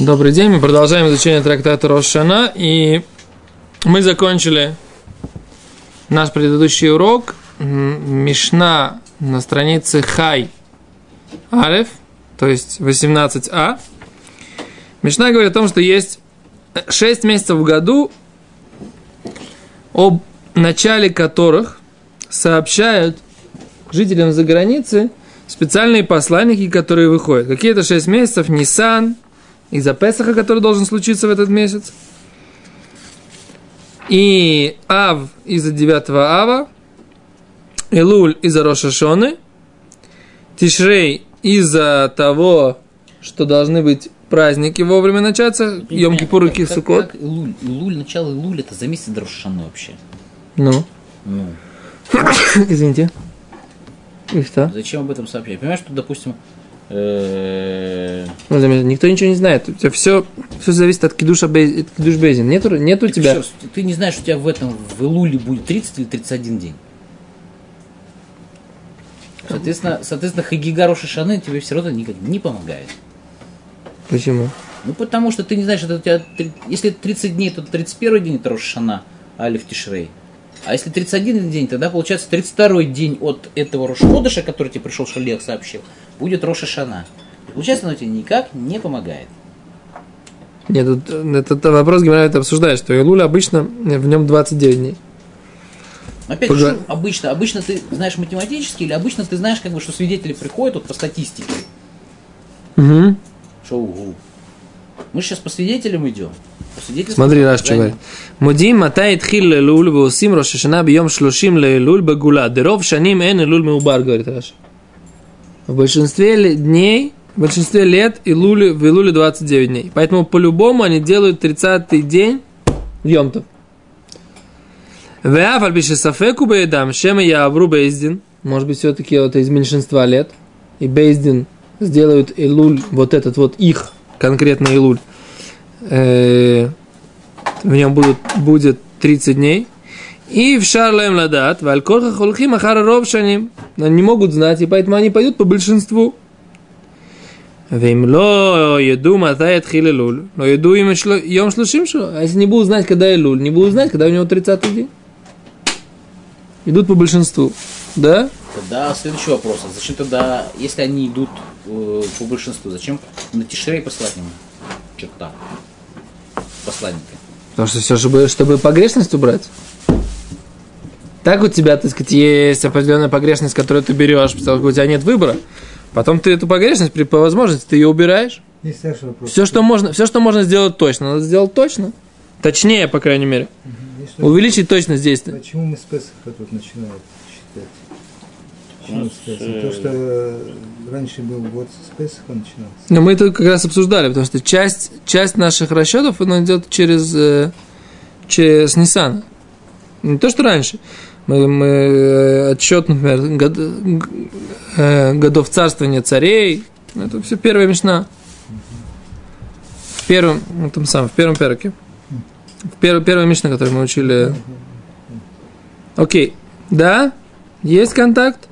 Добрый день, мы продолжаем изучение трактата Рошана, и мы закончили наш предыдущий урок. Мишна на странице Хай Алев, то есть 18а. Мишна говорит о том, что есть 6 месяцев в году, об начале которых сообщают жителям за границы специальные посланники, которые выходят. Какие-то 6 месяцев, Нисан, из-за Песаха, который должен случиться в этот месяц. И Ав из-за 9 Ава, Илуль из-за Рошашоны, Тишрей из-за того, что должны быть праздники вовремя начаться, Йом Кипур и Сукот. Илуль, Илуль, начало Илуль, это за месяц до Рошашаны вообще. Ну, Ну, извините. И что? зачем об этом сообщать? Понимаешь, что, допустим, Ну, заметь, Никто ничего не знает. У тебя все, все зависит от кидуша Бей- от кидуш Бейзин. Нету, нету у тебя... Раз, ты не знаешь, у тебя в этом, в Илуле будет 30 или 31 день. Соответственно, соответственно Хагига Роша Шаны тебе все равно никак не помогает. Почему? Ну, потому что ты не знаешь, это у тебя, если 30 дней, то 31 день это Роша Шана, Алиф Тишрей. А если 31 день, тогда получается 32 день от этого Рошходыша, который тебе пришел Шалех сообщил, будет Роша Шана. Получается, оно тебе никак не помогает. Нет, тут, э, этот вопрос Гимара это обсуждает, что Илуля обычно э, в нем 29 дней. Опять же, Пога... обычно, обычно ты знаешь математически, или обычно ты знаешь, как бы, что свидетели приходят вот по статистике. Угу. Что угу. Мы сейчас по свидетелям идем. По Смотри, наш что говорит. Мудим матай тхил лелуль баусим рошашана бьем шлушим лелуль Бегула. Деров шаним эн лелуль меубар, говорит Раша в большинстве дней, в большинстве лет Илули, в Илуле 29 дней. Поэтому по-любому они делают 30-й день Йомтов. Веаф альбиши сафеку бейдам, шема я авру бейздин. Может быть, все-таки это из меньшинства лет. И бейздин сделают Илуль, вот этот вот их, конкретно Илуль. Э, в нем будут, будет 30 дней. И в Шарлем Ладат, в Алькорха Хулхим Ахара Ровшаним. Они не могут знать, и поэтому они пойдут по большинству. Вим ло еду матает хилелуль. Но еду им йом шлушим шо. А если не будут знать, когда Илуль, не будут знать, когда у него 30 день. Идут по большинству. Да? Тогда следующий вопрос. А зачем тогда, если они идут э, по большинству, зачем на Тишрей послать им черта? Посланника. Потому что все, чтобы, чтобы погрешность убрать. Так у тебя, так сказать, есть определенная погрешность, которую ты берешь, потому что у тебя нет выбора. Потом ты эту погрешность, при по возможности, ты ее убираешь. Есть вопрос. Все, что можно, все, что можно сделать точно, надо сделать точно. Точнее, по крайней мере. Что- Увеличить точность действия. Почему мы с Песаха тут начинаем считать? Почему с Песаха? То, что э, раньше был год с Песаха начинался. Но мы это как раз обсуждали, потому что часть, часть наших расчетов она идет через, э, через Nissan. Не то, что раньше. Мы, мы э, отсчет, например, год- э, годов царствования царей. Это все первая мечта. В первом, ну, там сам, в первом пероке. В первой, первой мишне, которую мы учили. Окей. Да? Есть контакт?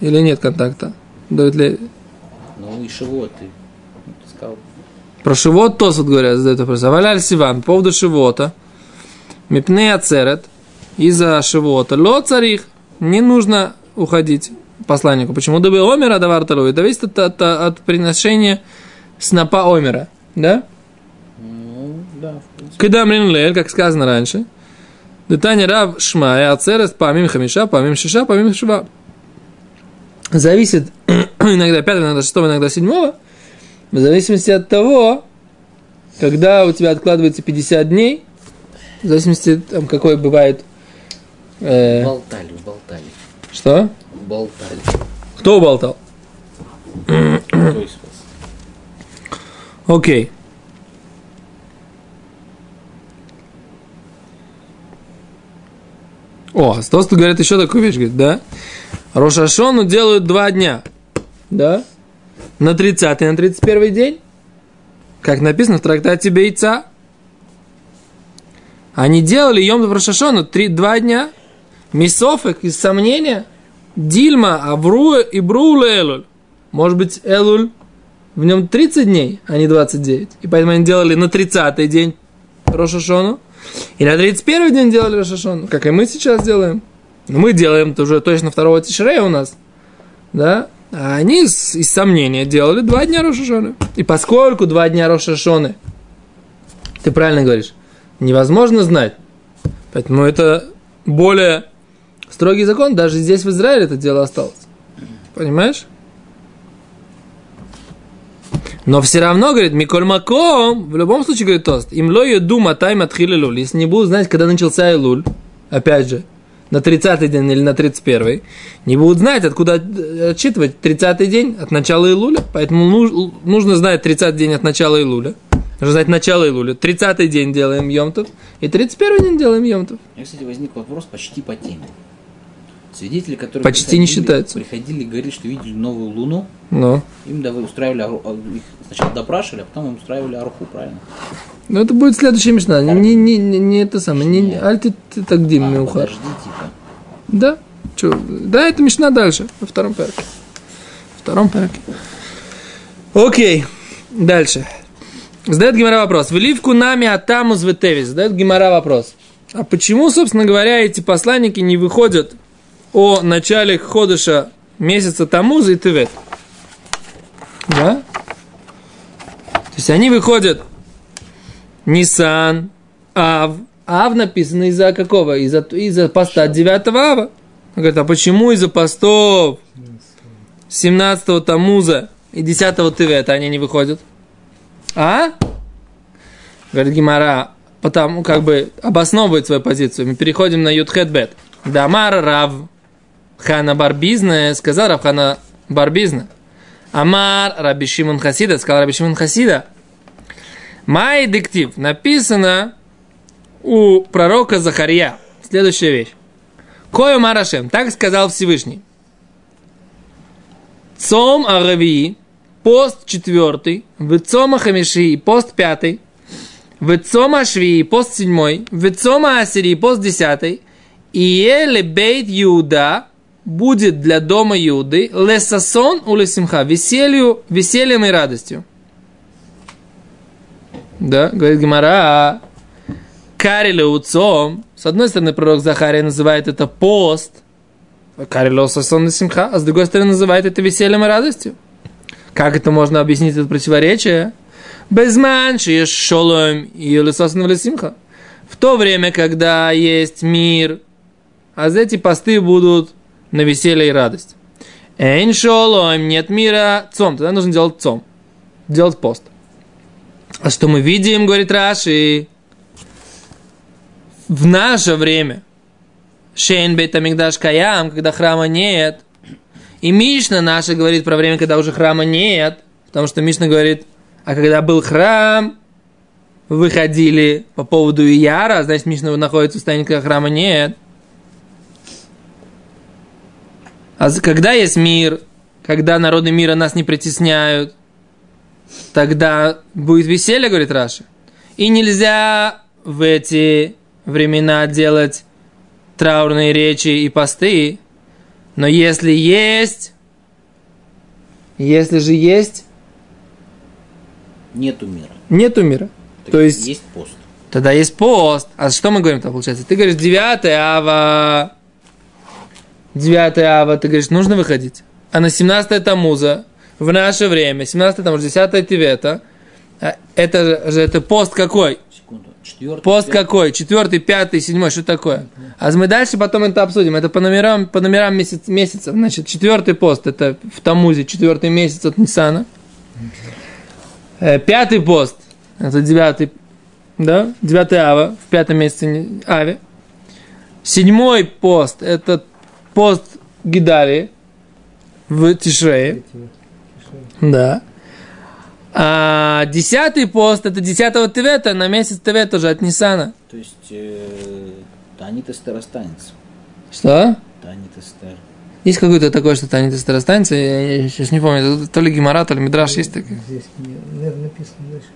Или нет контакта? Давид Леви. Ну и Шивот, ты, ну, ты сказал. Про Шивот Тосут говорят, задают вопрос. Аваляль Сиван, по поводу Шивота. Мипне Ацерет, из-за Шивота. Ло царих, не нужно уходить посланнику. Почему? Дабы Омера давар талу. Это зависит от, от, от приношения снопа Омера. Да? Ну, да. Когда Млин как сказано раньше. Детание Рав Шмая, Ацерет, помим Хамиша, помим Шиша, помим Шива. Зависит иногда пятого, иногда шестого, иногда седьмого. В зависимости от того, когда у тебя откладывается 50 дней, в зависимости, там, какой бывает... э, Болтали, болтали, что? болтали. Кто есть, Окей. О, Стос тут говорит еще такую вещь, говорит, да? Рошашону делают два дня, да? На 30 и на 31 день, как написано в трактате Бейца. Они делали Йом Рошашону три, два дня, Мисофек из сомнения, Дильма, Авруа и Брула Элуль. Может быть, Элуль в нем 30 дней, а не 29. И поэтому они делали на 30-й день Рошашону. И на 31 день делали Рошашону, как и мы сейчас делаем. Мы делаем уже точно второго Тишрея у нас. Да? А они из, из сомнения делали два дня Рошашоны. И поскольку два дня Рошашоны, ты правильно говоришь, невозможно знать. Поэтому это более строгий закон. Даже здесь в Израиле это дело осталось. Понимаешь? Но все равно, говорит, Миколь Маком, в любом случае, говорит Тост, им ло дума тайм отхили луль. Если не будут знать, когда начался Илуль, опять же, на 30-й день или на 31-й, не будут знать, откуда отчитывать 30-й день от начала Илуля. Поэтому нужно знать 30-й день от начала Илуля. Нужно знать начало Илуля. 30-й день делаем Йомтов, и 31-й день делаем Йомтов. Меня, кстати, возник вопрос почти по теме. Свидетели, которые Почти не считаются. приходили и говорили, что видели новую луну, Но. им давай устраивали, а, их сначала допрашивали, а потом им устраивали аруху, правильно? Ну, это будет следующая мечта. Не, не, не, не это самое. Не, аль ты, ты так дим А, меухар. подожди, типа. Да. Чё? Да, это мечта дальше, во втором перке. Во втором перке. Окей. Дальше. Задает Гимара вопрос. Вливку нами атамус ветевис. Задает Гимара вопрос. А почему, собственно говоря, эти посланники не выходят о начале ходыша месяца Тамуза и Тевет? Да? То есть они выходят Нисан, Ав. Ав написано из-за какого? Из-за, из-за поста 9 Ава. Он говорит, а почему из-за постов 17-го Тамуза и 10-го Тевета они не выходят? А? Говорит Гимара, потому как бы обосновывает свою позицию. Мы переходим на Ютхет Бет. Дамар Рав Хана Барбизна, сказал Рав Хана Барбизна. Амар Раби Шимон Хасида, сказал Раби Шимон Хасида. Май диктив. Написано у пророка Захария. Следующая вещь. Кою Марашем. Так сказал Всевышний. Цом Аравии. Пост четвертый. Вецома Хамиши. Пост пятый. Вецома Шви. Пост седьмой. Вецома Асири. Пост десятый. И еле бейт Иуда будет для дома Иуды лесасон у лесимха. Веселью, весельем и радостью. Да, говорит Гимара, Кариле уцом. С одной стороны, пророк Захария называет это пост. Кариле сасон симха, а с другой стороны, называет это весельем и радостью. Как это можно объяснить, это противоречие? Безман шолом и лесосон симха. В то время, когда есть мир, а эти посты будут на веселье и радость. Эйн шолом, нет мира, цом, тогда нужно делать цом, делать пост. А что мы видим, говорит Раши, в наше время, Шейн бейт амигдаш каям, когда храма нет, и Мишна наша говорит про время, когда уже храма нет, потому что Мишна говорит, а когда был храм, выходили по поводу Ияра, значит, Мишна находится в состоянии, когда храма нет. А когда есть мир, когда народы мира нас не притесняют, тогда будет веселье, говорит Раша. И нельзя в эти времена делать траурные речи и посты. Но если есть, если же есть, Нету мира. нету мира. Так То есть, есть пост. тогда есть пост. А что мы говорим там, получается? Ты говоришь, 9 ава, 9 ава, ты говоришь, нужно выходить. А на 17 Тамуза, в наше время, 17 Тамуза, 10 Тивета, это же это пост какой? Секунду. Четвертый. Пост пятый. какой? Четвертый, пятый, седьмой, что такое? А мы дальше потом это обсудим. Это по номерам, по номерам месяц, месяцев. Значит, четвертый пост, это в Тамузе, четвертый месяц от Нисана. Э, Пятый пост, это девятый, да, девятый ава, в пятом месяце аве. Седьмой пост, это пост Гидали в Тишрее. Да. А десятый пост, это десятого Тевета, на месяц Тевета уже от Нисана. То есть э, Танит Эстер останется. Что? Танит Эстер. Есть какое-то такое, что Танит Эстер останется, я, я сейчас не помню, это то ли Гимара, то ли Мидраш есть такое. Здесь наверное, написано дальше.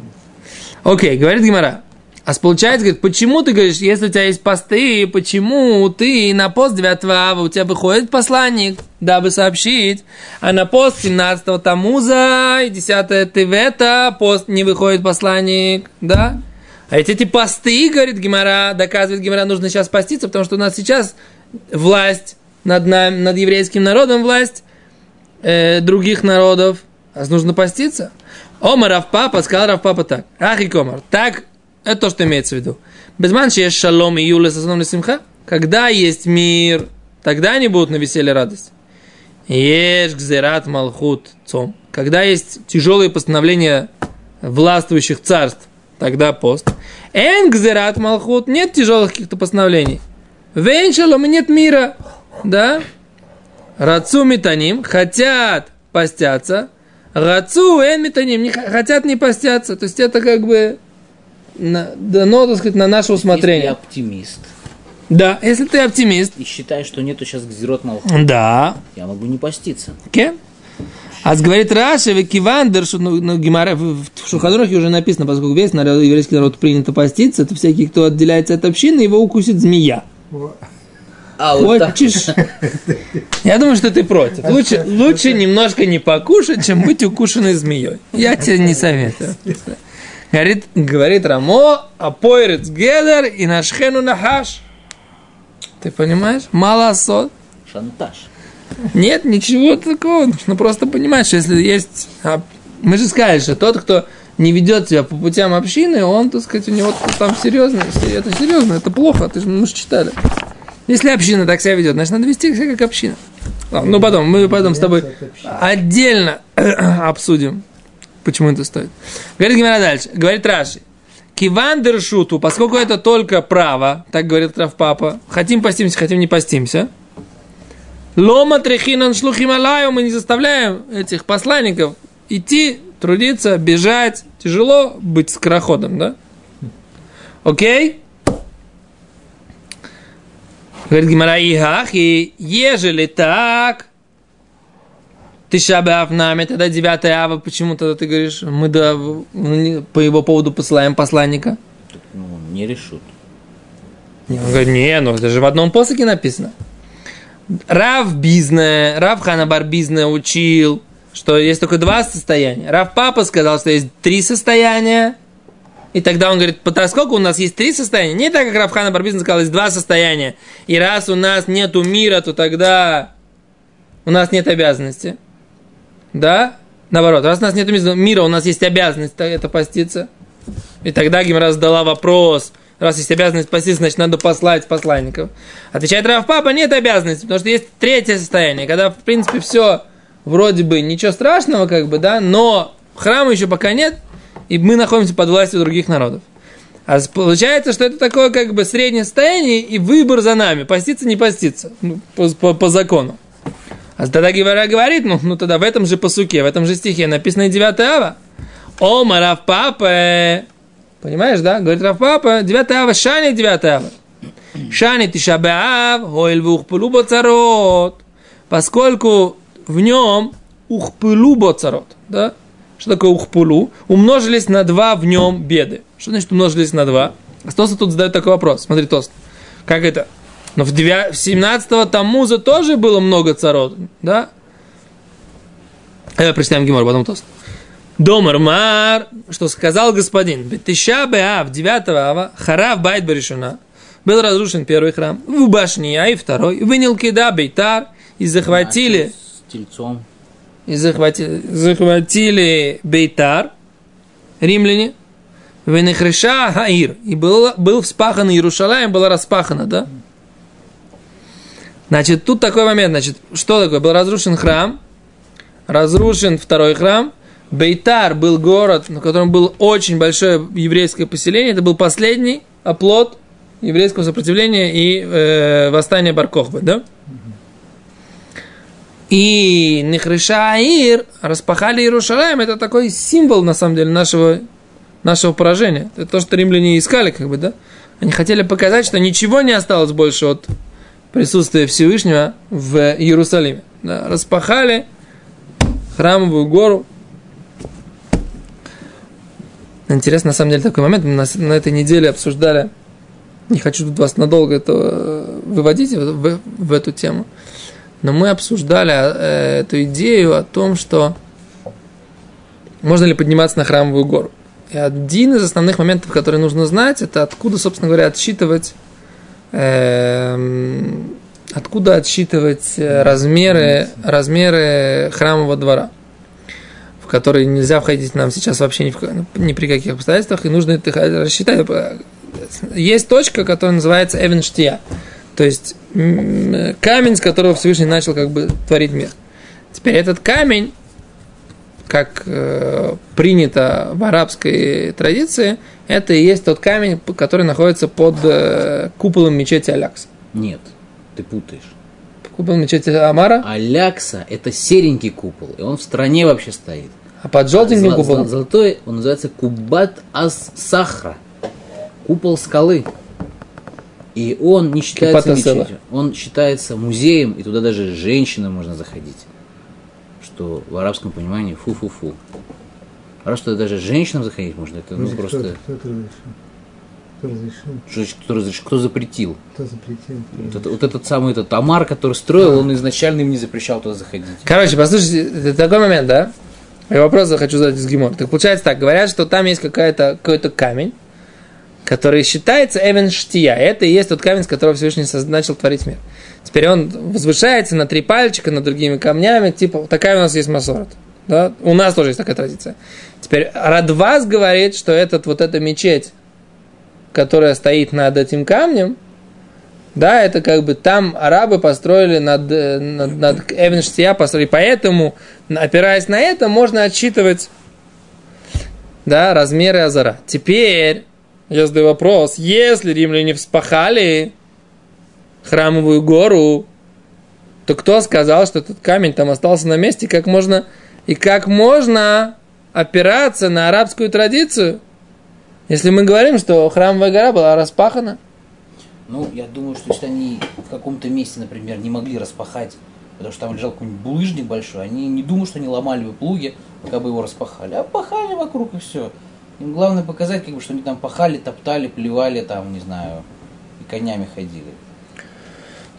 Окей, говорит Гимара. А получается, говорит, почему ты говоришь, если у тебя есть посты, почему ты на пост 9 ава у тебя выходит посланник, дабы сообщить, а на пост 17 Тамуза и 10 Тевета пост не выходит посланник, да? А эти, эти посты, говорит Гимара, доказывает Гимара, нужно сейчас поститься, потому что у нас сейчас власть над, нами, над еврейским народом, власть э, других народов, а нужно поститься. Омар Равпапа, сказал Равпапа так. Ах и комар. Так, это то, что имеется в виду. Безман есть шалом и юля с основной симха. Когда есть мир, тогда они будут на веселье радость. Ешь гзерат малхут цом. Когда есть тяжелые постановления властвующих царств, тогда пост. Эн гзерат малхут, нет тяжелых каких-то постановлений. Вен шалом, нет мира. Да? Рацу метаним, хотят постятся, Рацу, эн метаним, не хотят не постятся. То есть это как бы на, дано, так сказать, на наше усмотрение. Если ты оптимист Да, если ты оптимист. и считаешь, что нету сейчас гзирот малхут, Да. я могу не поститься. Кен? А говорит Раши, Векивандер, что ну, ну, Гемара, в, в Шухадрухе уже написано, поскольку весь народ, еврейский народ принято поститься, то всякий, кто отделяется от общины, его укусит змея. А, вот. Хочешь? Я думаю, что ты против. Лучше, лучше немножко не покушать, чем быть укушенной змеей. Я тебе не советую. Говорит, говорит Рамо, апойрец гедер и нашхену нахаш. Ты понимаешь? Малосот. Шантаж. Нет, ничего такого. Нужно просто понимать, что если есть... а, Мы же сказали, что тот, кто не ведет себя по путям общины, он, так сказать, у него там серьезно. Это серьезно, это плохо. Ты же, мы же читали. Если община так себя ведет, значит, надо вести себя как община. Ну, потом, мы потом с тобой отдельно обсудим, почему это стоит. Говорит Гимара дальше. Говорит Раши. Киван дершуту, поскольку это только право, так говорит Папа, хотим постимся, хотим не постимся. Лома трехинан шлух Хималаю, мы не заставляем этих посланников идти, трудиться, бежать. Тяжело быть скороходом, да? Окей? Говорит Гимара и ежели так, ты шабав нами, тогда 9 ава, почему тогда ты говоришь, мы да, в- по его поводу посылаем посланника? Ну, не решут. Не, Он говорит, не, ну это же в одном посоке написано. Рав Бизне, Рав Ханабар Бизне учил, что есть только два состояния. Рав Папа сказал, что есть три состояния. И тогда он говорит, поскольку у нас есть три состояния, не так, как Рав Ханабар Бизне сказал, есть два состояния. И раз у нас нету мира, то тогда у нас нет обязанности. Да? Наоборот, раз у нас нет мира, у нас есть обязанность это поститься. И тогда Гимара задала вопрос, раз есть обязанность поститься, значит, надо послать посланников. Отвечает Рав Папа, нет обязанности, потому что есть третье состояние, когда, в принципе, все вроде бы ничего страшного, как бы, да, но храма еще пока нет, и мы находимся под властью других народов. А получается, что это такое как бы среднее состояние и выбор за нами, поститься, не поститься, ну, по, по- по закону. А тогда Гевара говорит, ну, ну тогда в этом же посуке, в этом же стихе написано 9 ава. О, Рав Папа. Понимаешь, да? Говорит Рав Папа, 9 ава, Шани 9 ава. Шани Тишабеав, Хоэль Вухпулу Боцарот. Поскольку в нем Ухпылу Боцарот, да? Что такое Ухпулу? Умножились на два в нем беды. Что значит умножились на два? Тост тут задает такой вопрос. Смотри, Тост. Как это? Но в, 9, в 17-го Тамуза тоже было много царот, да? Это прочитаем Гимор, потом Тост. Домар Мар, что сказал господин, Бетиша Беав, 9 ава, Харав Байт Баришуна, был разрушен первый храм, в Башния и второй, вынил Кида Бейтар, и захватили, С тельцом. и захватили, захватили Бейтар, римляне, Венехреша Хаир, и был, был вспахан Иерушалаем, была распахана, да? Значит, тут такой момент, значит, что такое? Был разрушен храм, разрушен второй храм, Бейтар был город, на котором было очень большое еврейское поселение, это был последний оплот еврейского сопротивления и э, восстания Баркохбы, да? И Нехреша Аир распахали Иерушалаем, это такой символ, на самом деле, нашего, нашего поражения. Это то, что римляне искали, как бы, да? Они хотели показать, что ничего не осталось больше от присутствия Всевышнего в Иерусалиме. Да? Распахали храмовую гору. Интересно, на самом деле, такой момент. Мы на, на этой неделе обсуждали, не хочу тут вас надолго это э, выводить в, в, в эту тему, но мы обсуждали э, эту идею о том, что можно ли подниматься на храмовую гору. И один из основных моментов, который нужно знать, это откуда, собственно говоря, отсчитывать, откуда отсчитывать э, размеры, размеры храмового двора в который нельзя входить нам сейчас вообще ни, в, ни при каких обстоятельствах, и нужно это рассчитать. Есть точка, которая называется Эвенштия, то есть камень, с которого Всевышний начал как бы творить мир. Теперь этот камень, как э, принято в арабской традиции, это и есть тот камень, который находится под э, куполом мечети Алякса. Нет, ты путаешь. Купол мечети Амара? Алякса – это серенький купол, и он в стране вообще стоит. А под желтеньким Золо- куполом? Золотой, он называется Кубат Ас Сахра. Купол скалы. И он не считается мечетью. Он считается музеем, и туда даже женщинам можно заходить. Что в арабском понимании фу-фу-фу. Раз что даже женщинам заходить можно, это ну просто... Кто, кто это разрешил? Кто разрешил? Кто, разреш- кто запретил? Кто запретил? Вот, это- вот этот самый этот Амар, который строил, он изначально им не запрещал туда заходить. Короче, послушайте, это такой момент, да? Я вопрос хочу задать из Гимора. Так получается так, говорят, что там есть какая-то, какой-то камень, который считается Эвенштия. Это и есть тот камень, с которого Всевышний начал творить мир. Теперь он возвышается на три пальчика, над другими камнями, типа, такая у нас есть масорот. Да? У нас тоже есть такая традиция. Теперь Радвас говорит, что этот, вот эта мечеть, которая стоит над этим камнем, да, это как бы там арабы построили над, э, над, над Эвенштия, построили. Поэтому, опираясь на это, можно отсчитывать да, размеры Азара. Теперь я задаю вопрос, если римляне вспахали храмовую гору, то кто сказал, что этот камень там остался на месте, как можно, и как можно опираться на арабскую традицию, если мы говорим, что храмовая гора была распахана? Ну, я думаю, что если они в каком-то месте, например, не могли распахать, потому что там лежал какой-нибудь булыжник большой, они не думают, что они ломали бы плуги, пока бы его распахали, а пахали вокруг и все. Им главное показать, как бы, что они там пахали, топтали, плевали, там, не знаю, и конями ходили.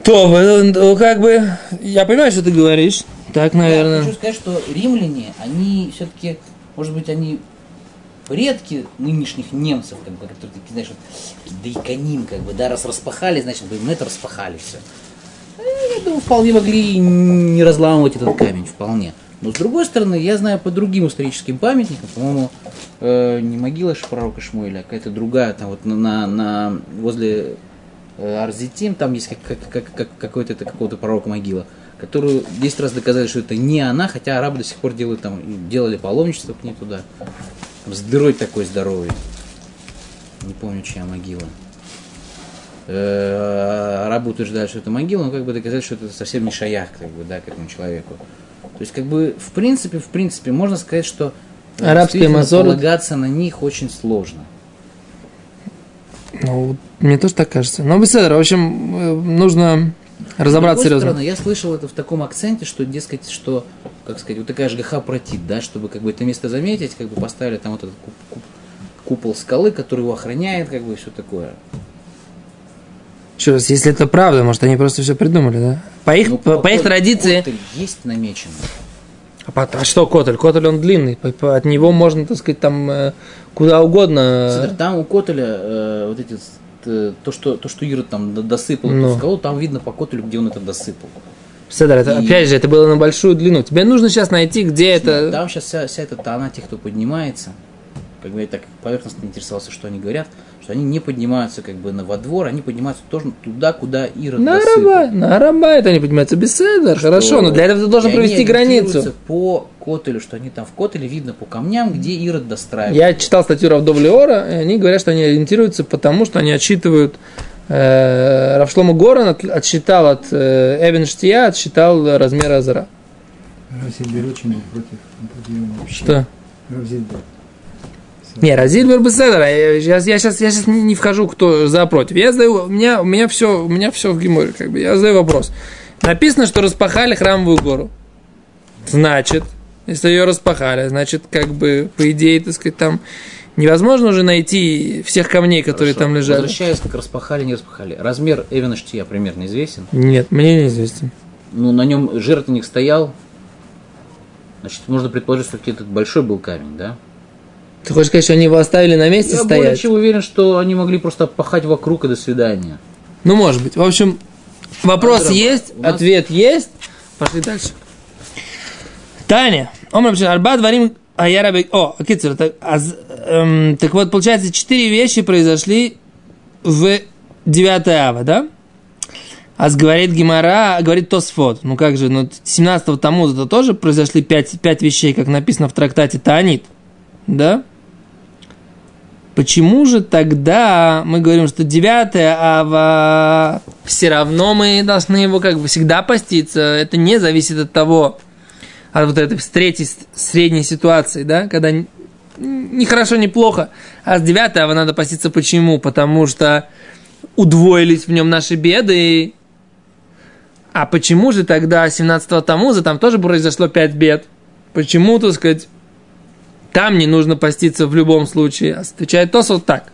То, ну, как бы, я понимаю, что ты говоришь. Так, Я наверное. хочу сказать, что римляне, они все-таки, может быть, они предки нынешних немцев, как бы, которые такие, знаешь, вот, коним, как бы, да, раз распахали, значит, мы это распахали все. Я думаю, вполне могли не разламывать этот камень, вполне. Но с другой стороны, я знаю по другим историческим памятникам, по-моему, э, не могила пророка Шмуэля, а какая-то другая, там вот на, на, возле Арзитим, там есть как, как, как, как- какой-то это какого-то пророка могила, которую 10 раз доказали, что это не она, хотя арабы до сих пор делают там, делали паломничество к ней туда. Там с дырой такой здоровый. Не помню, чья могила. Э, Арабы утверждают, что это могила, но как бы доказать, что это совсем не шаях, как бы, да, к этому человеку. То есть, как бы, в принципе, в принципе, можно сказать, что э, Арабские мазоры- полагаться на них очень сложно. Ну, мне тоже так кажется. Но беседа, в общем, э, нужно разобраться С другой серьезно. стороны, я слышал это в таком акценте, что, дескать, что, как сказать, вот такая ЖГХ протит, да, чтобы как бы это место заметить, как бы поставили там вот этот куп- куп- купол скалы, который его охраняет, как бы и все такое. Еще раз, если это правда, может, они просто все придумали, да? По их, Ну, по, по их традиции... котель есть намечено. А, а что Котель? Котель, он длинный. По- по- От него можно, так сказать, там э, куда угодно. Смотри, там у Котеля э, вот эти т- то, что то, что Ирод там досыпал Ну. эту скалу, там видно по Котелю, где он это досыпал. Седор, это, И- опять же, это было на большую длину. Тебе нужно сейчас найти, где это... Там сейчас вся, вся эта тона тех, кто поднимается, как бы я так поверхностно интересовался, что они говорят, что они не поднимаются как бы на во двор, они поднимаются тоже туда, куда Ирод На раба, на раба это не поднимается без седор, хорошо, но для этого ты должен и они провести границу. ориентируются по Котелю, что они там в Котеле видно по камням, где Ирод достраивает. Я читал статью Равдовли Ора, и они говорят, что они ориентируются потому, что они отсчитывают э, Равшлома Горан от- отсчитал от э, Эвенштия, отсчитал размер Азара. Равзильбер очень был против. Что? Равзильбер. Не, Разильбер Беседер, я, я, я сейчас, я сейчас не, не вхожу, кто за против. Я задаю, у меня, у меня все, у меня все в геморе, как бы. Я задаю вопрос. Написано, что распахали храмовую гору. Значит, если ее распахали, значит, как бы, по идее, так сказать, там Невозможно уже найти всех камней, которые Хорошо. там лежали. Возвращаясь, как распахали, не распахали. Размер Эвена Штия примерно известен. Нет, мне неизвестен. Ну, на нем жертвенник стоял. Значит, можно предположить, что какой-то большой был камень, да? Ты хочешь сказать, что они его оставили на месте Я более стоять? чем уверен, что они могли просто пахать вокруг и до свидания. Ну, может быть. В общем, вопрос Андроба, есть, нас- ответ есть. Пошли дальше. Таня. Омар Арба дворим Аяраби... О, Кицер, так, а эм, так вот, получается, четыре вещи произошли в 9 ава, да? А говорит Гимара, говорит Тосфот. Ну как же, ну 17-го Тамуза то тоже произошли пять, пять вещей, как написано в трактате Таанит. Да? Почему же тогда мы говорим, что 9 ава все равно мы должны его как бы всегда поститься? Это не зависит от того, от вот этой третьей средней ситуации, да, когда н- ни хорошо, ни плохо. А с 9 ава надо поститься почему? Потому что удвоились в нем наши беды. А почему же тогда 17 Тамуза там тоже произошло 5 бед? Почему, так сказать, там не нужно поститься в любом случае. Отвечает Тос вот так.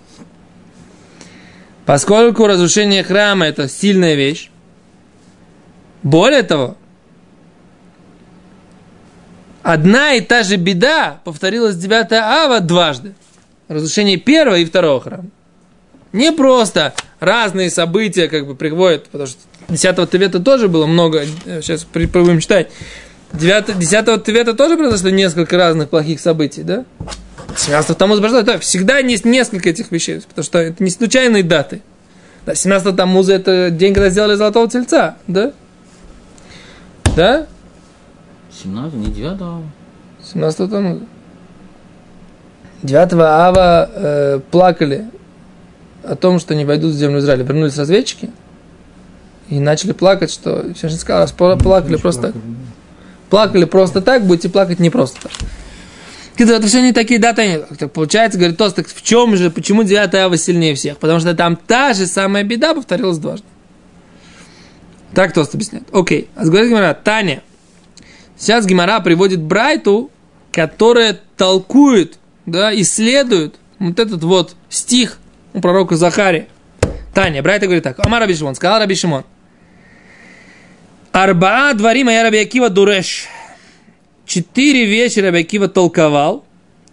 Поскольку разрушение храма это сильная вещь, более того, одна и та же беда повторилась 9 ава дважды. Разрушение первого и второго храма. Не просто разные события как бы приводят, потому что 10 Тевета тоже было много, э, сейчас будем читать. 9, 10 Тевета тоже произошло несколько разных плохих событий, да? 17 Тамуза произошло, да, всегда есть несколько этих вещей, потому что это не случайные даты. Да, 17 Тамуза это день, когда сделали золотого тельца, да? Да? 17 не 9 17 Тамуза. 9 Ава э, плакали о том, что не войдут в землю Израиля. Вернулись разведчики и начали плакать, что Всевышний сказал, раз пла- плакали просто так. Плакали просто так, будете плакать не просто так. Это все не такие даты. Так Получается, говорит, Тос, так в чем же, почему 9 ава сильнее всех? Потому что там та же самая беда повторилась дважды. Так Тост объясняет. Окей. А говорит Гимара, Таня. Сейчас Гимара приводит Брайту, которая толкует, да, исследует вот этот вот стих у пророка Захария. Таня, Брайта говорит так. Амар Раби сказал Раби. Арбаа дворим я Раби Акива дуреш. Четыре вещи Раби Акива толковал.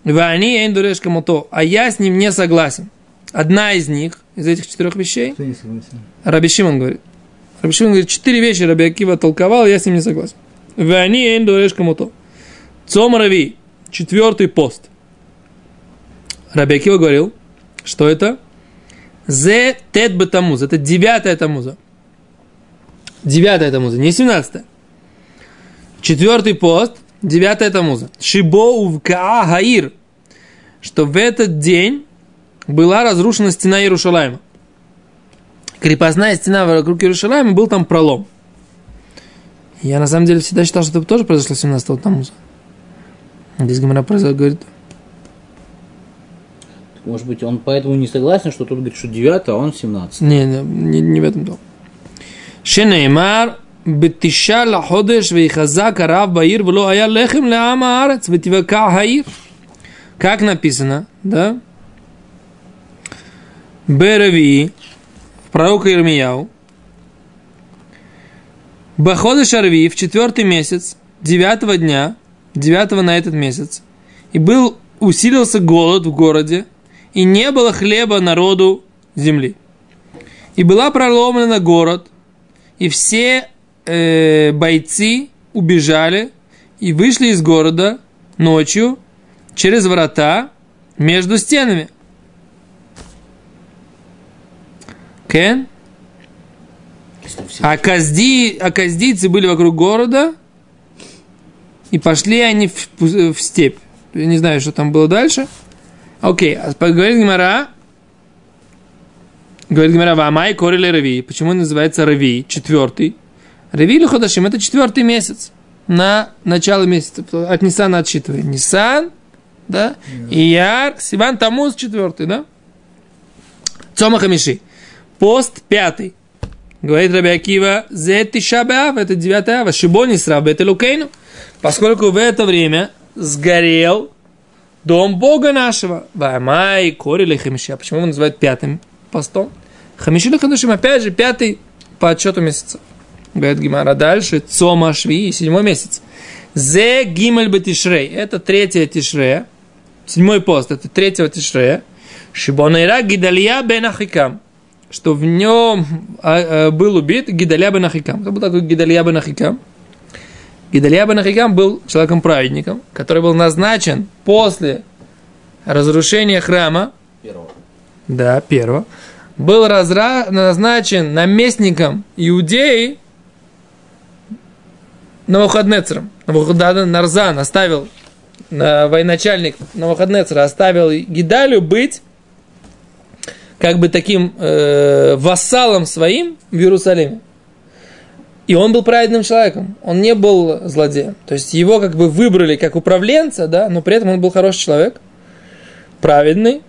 Вани эйн дуреш камуто. А я с ним не согласен. Одна из них, из этих четырех вещей, Кто не согласен? Раби Шимон говорит. Раби Шимон говорит, четыре вещи Раби Акива толковал, я с ним не согласен. Вани эйн дуреш камуто. Цом Рави, четвертый пост. Раби Акива говорил, что это? Зе тет бетамуз. Это девятая тамуза. Девятая тамуза, не семнадцатая. Четвертый пост, девятая тамуза. Шибо увкаа гаир. Что в этот день была разрушена стена Иерушалайма. Крепостная стена вокруг Иерушалайма, был там пролом. Я на самом деле всегда считал, что это тоже произошло 17-го тамуза. Здесь произошло, говорит, Может быть, он поэтому не согласен, что тут говорит, что 9, а он 17. Не, не, не, не в этом дело. Шинеймар, бетиша лаходеш вейхаза карав баир вло ая лехем леама арец бетивака хаир. Как написано, да? Берави, пророк Ирмияу, Бахода Шарви в четвертый месяц, девятого дня, девятого на этот месяц, и был, усилился голод в городе, и не было хлеба народу земли. И была проломлена город, и все э, бойцы убежали и вышли из города ночью через врата между стенами. Кен? А, казди, а каздийцы были вокруг города, и пошли они в, в степь. Я не знаю, что там было дальше. Окей, а говорит Гимара, говорит Гимара, Вамай корили Рави. Почему он называется Рави, четвертый? Рави или Ходашим, это четвертый месяц. На начало месяца. От Нисана отсчитываем. Нисан, да, Ияр, Сиван, Тамуз, четвертый, да? Цома Хамиши. Пост пятый. Говорит Раби Акива, зе тишабеав, это 9 ава, шибони сраб, это лукейну. Поскольку в это время сгорел дом Бога нашего. Ваймай, корили хамиши. А почему его называют пятым постом? Хамиши хадушим, опять же, пятый по отчету месяца. Говорит Гимара дальше. Цома шви, седьмой месяц. Зе гимель бетишрей. Это третья тишрея. Седьмой пост. Это третьего тишрея. Шибонайра гидалия бен Ахикам. Что в нем а, а, был убит Гидалия бен Ахикам. Кто был такой Гидалия бен Ахикам? Гидалия бен Ахикам был человеком-праведником, который был назначен после разрушения храма. Первого. Да, первого. Был разра... назначен наместником Иудеи Навуходнецером. Нарзан оставил, на военачальник Навуходнецера оставил Гидалю быть как бы таким э, вассалом своим в Иерусалиме. И он был праведным человеком, он не был злодеем. То есть его как бы выбрали как управленца, да, но при этом он был хороший человек, праведный.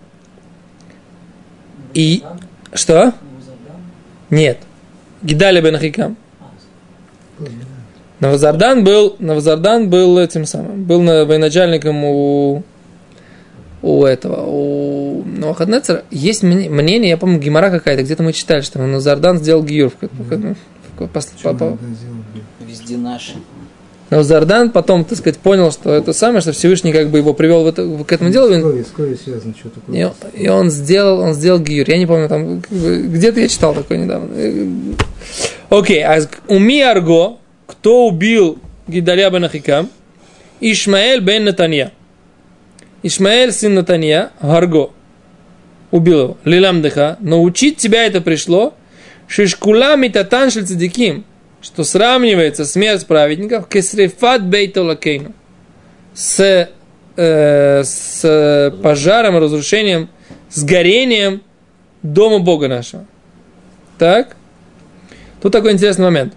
И что? Нет. Гидаля бен Ахикам. Навазардан был, Навазардан был этим самым, был военачальником у, у этого, у Навуходнецера. Есть мнение, я помню, Гимара какая-то, где-то мы читали, что Навазардан сделал гиюр. В, в, по, по, Везде наши. Навазардан потом, так сказать, понял, что это самое, что Всевышний как бы его привел в это, к этому делу. С крови связано, что такое. И, он- и он сделал, он сделал гиюр. Я не помню, там, как бы, где-то я читал такое недавно. Окей, а уми арго, кто убил Гидаля бен Ахикам? Ишмаэль бен Натанья. Ишмаэль, сын Натанья, Гарго, убил его. Лилам деха. Но учить тебя это пришло. Шишкула митатан шель цадиким. Что сравнивается смерть праведников кесрифат бейтолакейну. С, э, с пожаром, разрушением, с горением дома Бога нашего. Так? Тут такой интересный момент.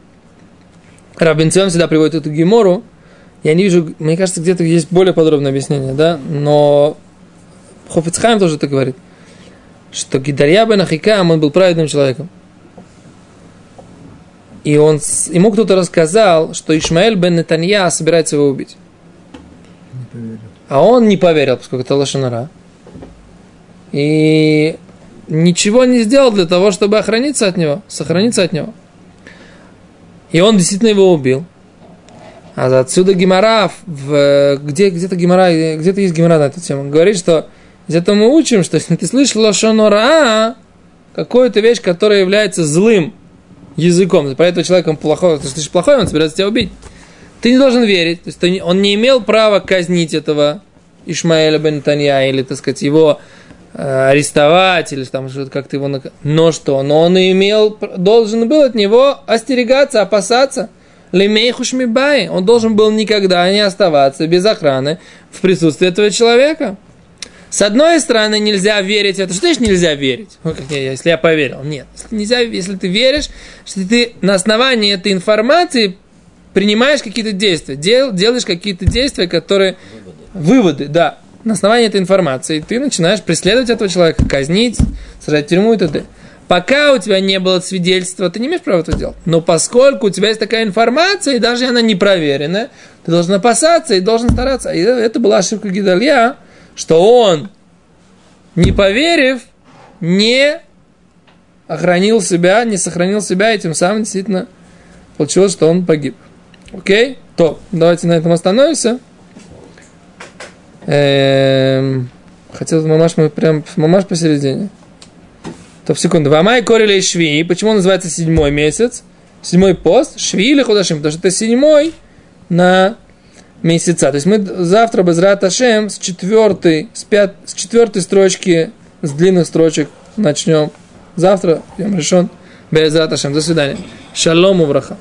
Рабинцем всегда приводит эту гемору. Я не вижу, мне кажется, где-то есть более подробное объяснение, да, но Хофицхайм тоже это говорит, что Гидарья бен Ахикам, он был праведным человеком. И он, ему кто-то рассказал, что Ишмаэль бен Нетанья собирается его убить. А он не поверил, поскольку это лошанара. И ничего не сделал для того, чтобы охраниться от него, сохраниться от него. И он действительно его убил. А отсюда Гимара, в, где, где-то Гимара, где-то есть Гимара на эту тему, говорит, что из этого мы учим, что если ты слышишь лошонора, какую-то вещь, которая является злым языком, про этого человека плохой, ты слышишь плохой, он собирается тебя убить. Ты не должен верить, то есть ты он не имел права казнить этого Ишмаэля бен Танья, или, так сказать, его э, арестовать, или там что-то как-то его... нак- Но что? Но он имел, должен был от него остерегаться, опасаться. Лемейху шмибай. Он должен был никогда не оставаться без охраны в присутствии этого человека. С одной стороны, нельзя верить это. Что значит нельзя верить? Ну, как я, если я поверил. Нет. Нельзя, если ты веришь, что ты на основании этой информации принимаешь какие-то действия, дел, делаешь какие-то действия, которые... Выводы, да. На основании этой информации ты начинаешь преследовать этого человека, казнить, сажать в тюрьму и т.д. Пока у тебя не было свидетельства, ты не имеешь права это делать. Но поскольку у тебя есть такая информация, и даже она не проверенная, ты должен опасаться и должен стараться. И это была ошибка Гидалья, что он, не поверив, не охранил себя, не сохранил себя, и тем самым действительно получилось, что он погиб. Окей? То, давайте на этом остановимся. Эм, хотел мамаш мы прям мамаш посередине. То секунду. Вамай корили шви. Почему он называется седьмой месяц? Седьмой пост. Шви или худашим? Потому что это седьмой на месяца. То есть мы завтра без Раташем с четвертой, с, пят, с четвертой строчки, с длинных строчек начнем. Завтра, я решен. Без Раташем. До свидания. Шалом, браха.